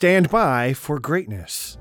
stand by for greatness.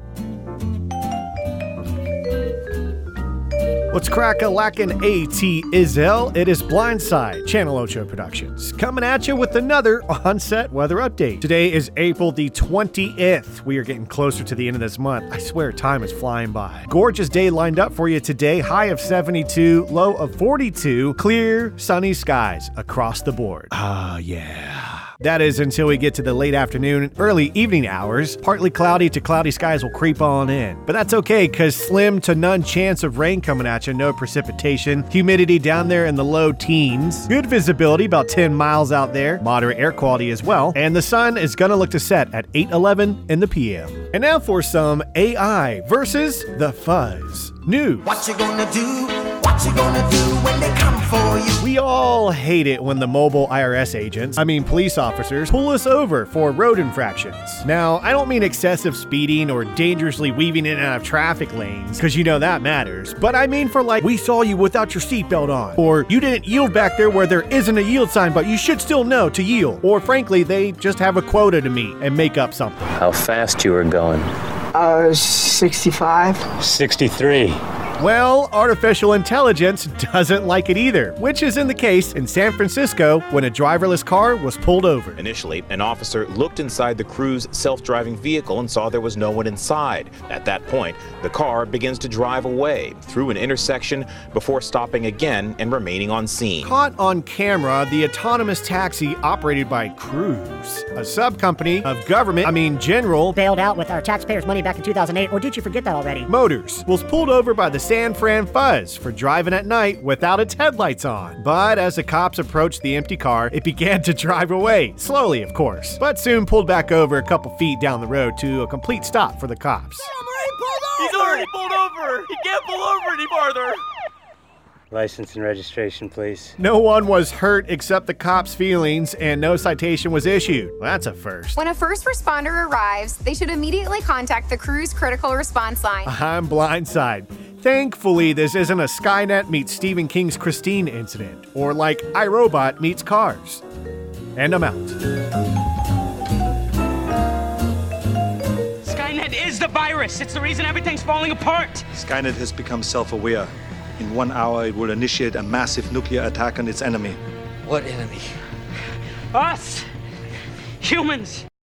What's crack a lackin' AT Izzel? It is Blindside, Channel Ocho Productions, coming at you with another on set weather update. Today is April the 20th. We are getting closer to the end of this month. I swear time is flying by. Gorgeous day lined up for you today. High of 72, low of 42, clear, sunny skies across the board. Ah, yeah. That is until we get to the late afternoon, and early evening hours. Partly cloudy to cloudy skies will creep on in. But that's okay, because slim to none chance of rain coming at you, no precipitation. Humidity down there in the low teens. Good visibility, about 10 miles out there. Moderate air quality as well. And the sun is going to look to set at 8.11 in the PM. And now for some AI versus the fuzz. News. What you gonna do? What you gonna do when they come for you? We all hate it when the mobile IRS agents, I mean police officers, pull us over for road infractions. Now, I don't mean excessive speeding or dangerously weaving in and out of traffic lanes, because you know that matters. But I mean for like, we saw you without your seatbelt on, or you didn't yield back there where there isn't a yield sign, but you should still know to yield. Or frankly, they just have a quota to meet and make up something. How fast you were going? Uh, 65. 63. Well, artificial intelligence doesn't like it either, which is in the case in San Francisco when a driverless car was pulled over. Initially, an officer looked inside the Cruise self driving vehicle and saw there was no one inside. At that point, the car begins to drive away through an intersection before stopping again and remaining on scene. Caught on camera, the autonomous taxi operated by Cruise, a sub company of government, I mean, General bailed out with our taxpayers' money back in 2008, or did you forget that already? Motors, was pulled over by the San Fran Fuzz for driving at night without its headlights on. But as the cops approached the empty car, it began to drive away, slowly, of course, but soon pulled back over a couple feet down the road to a complete stop for the cops. He's already pulled over. He can't pull over any farther. License and registration, please. No one was hurt except the cops' feelings, and no citation was issued. Well, that's a first. When a first responder arrives, they should immediately contact the Cruise critical response line. I'm blindside. Thankfully, this isn't a Skynet meets Stephen King's Christine incident, or like iRobot meets Cars. And I'm out. Skynet is the virus. It's the reason everything's falling apart. Skynet has become self aware. In one hour, it will initiate a massive nuclear attack on its enemy. What enemy? Us. Humans.